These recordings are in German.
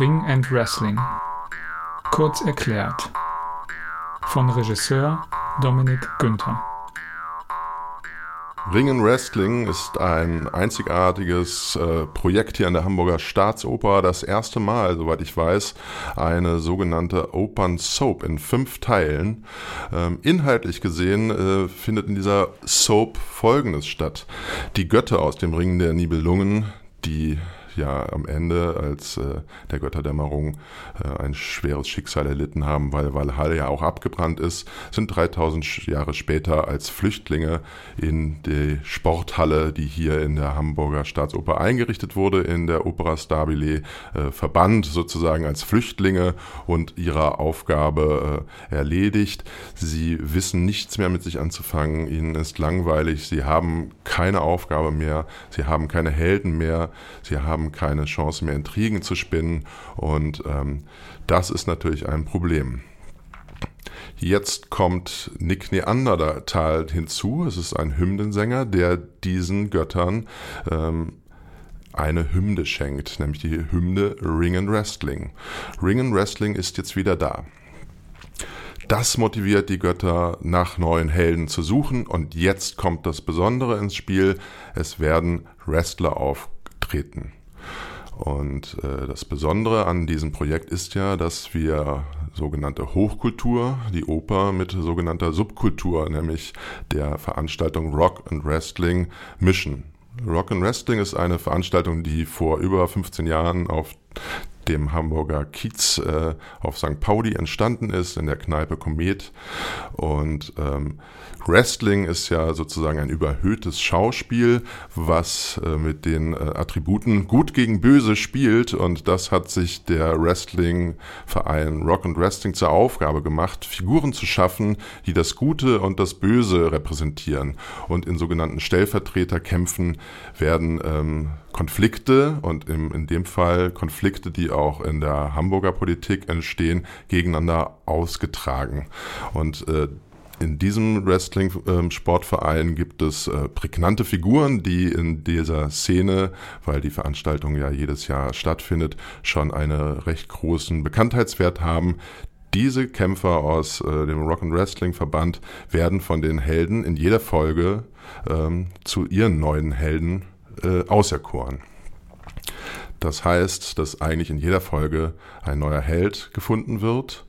Ring and Wrestling. Kurz erklärt. Von Regisseur Dominik Günther. Ringen Wrestling ist ein einzigartiges äh, Projekt hier an der Hamburger Staatsoper. Das erste Mal, soweit ich weiß, eine sogenannte Opern Soap in fünf Teilen. Ähm, inhaltlich gesehen äh, findet in dieser Soap Folgendes statt. Die Götter aus dem Ring der Nibelungen, die ja am Ende, als äh, der Götterdämmerung äh, ein schweres Schicksal erlitten haben, weil Valhalla ja auch abgebrannt ist, sind 3000 Jahre später als Flüchtlinge in die Sporthalle, die hier in der Hamburger Staatsoper eingerichtet wurde, in der Opera Stabile äh, verbannt, sozusagen als Flüchtlinge und ihrer Aufgabe äh, erledigt. Sie wissen nichts mehr mit sich anzufangen, ihnen ist langweilig, sie haben keine Aufgabe mehr, sie haben keine Helden mehr, sie haben keine Chance mehr, Intrigen zu spinnen und ähm, das ist natürlich ein Problem. Jetzt kommt Nick Neandertal hinzu. Es ist ein Hymnensänger, der diesen Göttern ähm, eine Hymne schenkt, nämlich die Hymne Ring and Wrestling. Ring and Wrestling ist jetzt wieder da. Das motiviert die Götter, nach neuen Helden zu suchen. Und jetzt kommt das Besondere ins Spiel. Es werden Wrestler auftreten. Und äh, das Besondere an diesem Projekt ist ja, dass wir sogenannte Hochkultur, die Oper mit sogenannter Subkultur, nämlich der Veranstaltung Rock and Wrestling mischen. Rock and Wrestling ist eine Veranstaltung, die vor über 15 Jahren auf dem Hamburger Kiez äh, auf St. Pauli entstanden ist, in der Kneipe Komet. Und ähm, Wrestling ist ja sozusagen ein überhöhtes Schauspiel, was äh, mit den äh, Attributen gut gegen böse spielt. Und das hat sich der Wrestling-Verein Rock and Wrestling zur Aufgabe gemacht, Figuren zu schaffen, die das Gute und das Böse repräsentieren. Und in sogenannten Stellvertreterkämpfen werden ähm, Konflikte und im, in dem Fall Konflikte, die auch in der Hamburger Politik entstehen, gegeneinander ausgetragen. Und äh, in diesem Wrestling-Sportverein ähm, gibt es äh, prägnante Figuren, die in dieser Szene, weil die Veranstaltung ja jedes Jahr stattfindet, schon einen recht großen Bekanntheitswert haben. Diese Kämpfer aus äh, dem Rock and Wrestling Verband werden von den Helden in jeder Folge ähm, zu ihren neuen Helden äh, auserkoren. Das heißt, dass eigentlich in jeder Folge ein neuer Held gefunden wird,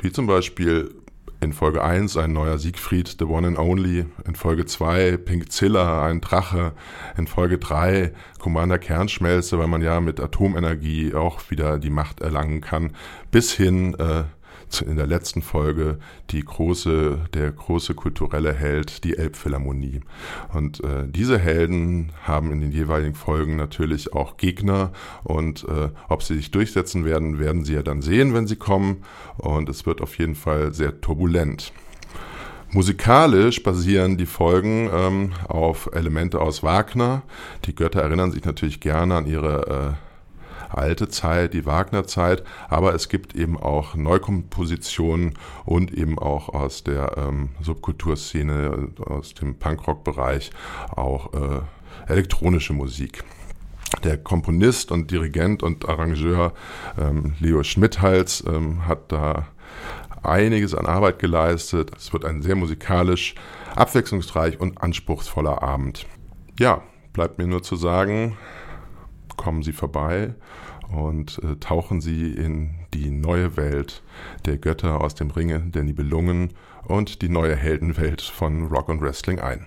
wie zum Beispiel in Folge 1 ein neuer Siegfried, The One and Only, in Folge 2 Pink Zilla, ein Drache, in Folge 3 Commander Kernschmelze, weil man ja mit Atomenergie auch wieder die Macht erlangen kann, bis hin äh, in der letzten Folge die große, der große kulturelle Held, die Elbphilharmonie. Und äh, diese Helden haben in den jeweiligen Folgen natürlich auch Gegner und äh, ob sie sich durchsetzen werden, werden sie ja dann sehen, wenn sie kommen. Und es wird auf jeden Fall sehr turbulent. Musikalisch basieren die Folgen ähm, auf Elemente aus Wagner. Die Götter erinnern sich natürlich gerne an ihre äh, alte Zeit, die Wagner-Zeit, aber es gibt eben auch Neukompositionen und eben auch aus der ähm, Subkulturszene, aus dem Punkrock-Bereich auch äh, elektronische Musik. Der Komponist und Dirigent und Arrangeur ähm, Leo Schmidhals ähm, hat da einiges an Arbeit geleistet. Es wird ein sehr musikalisch, abwechslungsreich und anspruchsvoller Abend. Ja, bleibt mir nur zu sagen, kommen Sie vorbei und äh, tauchen Sie in die neue Welt der Götter aus dem Ringe der Nibelungen und die neue Heldenwelt von Rock und Wrestling ein.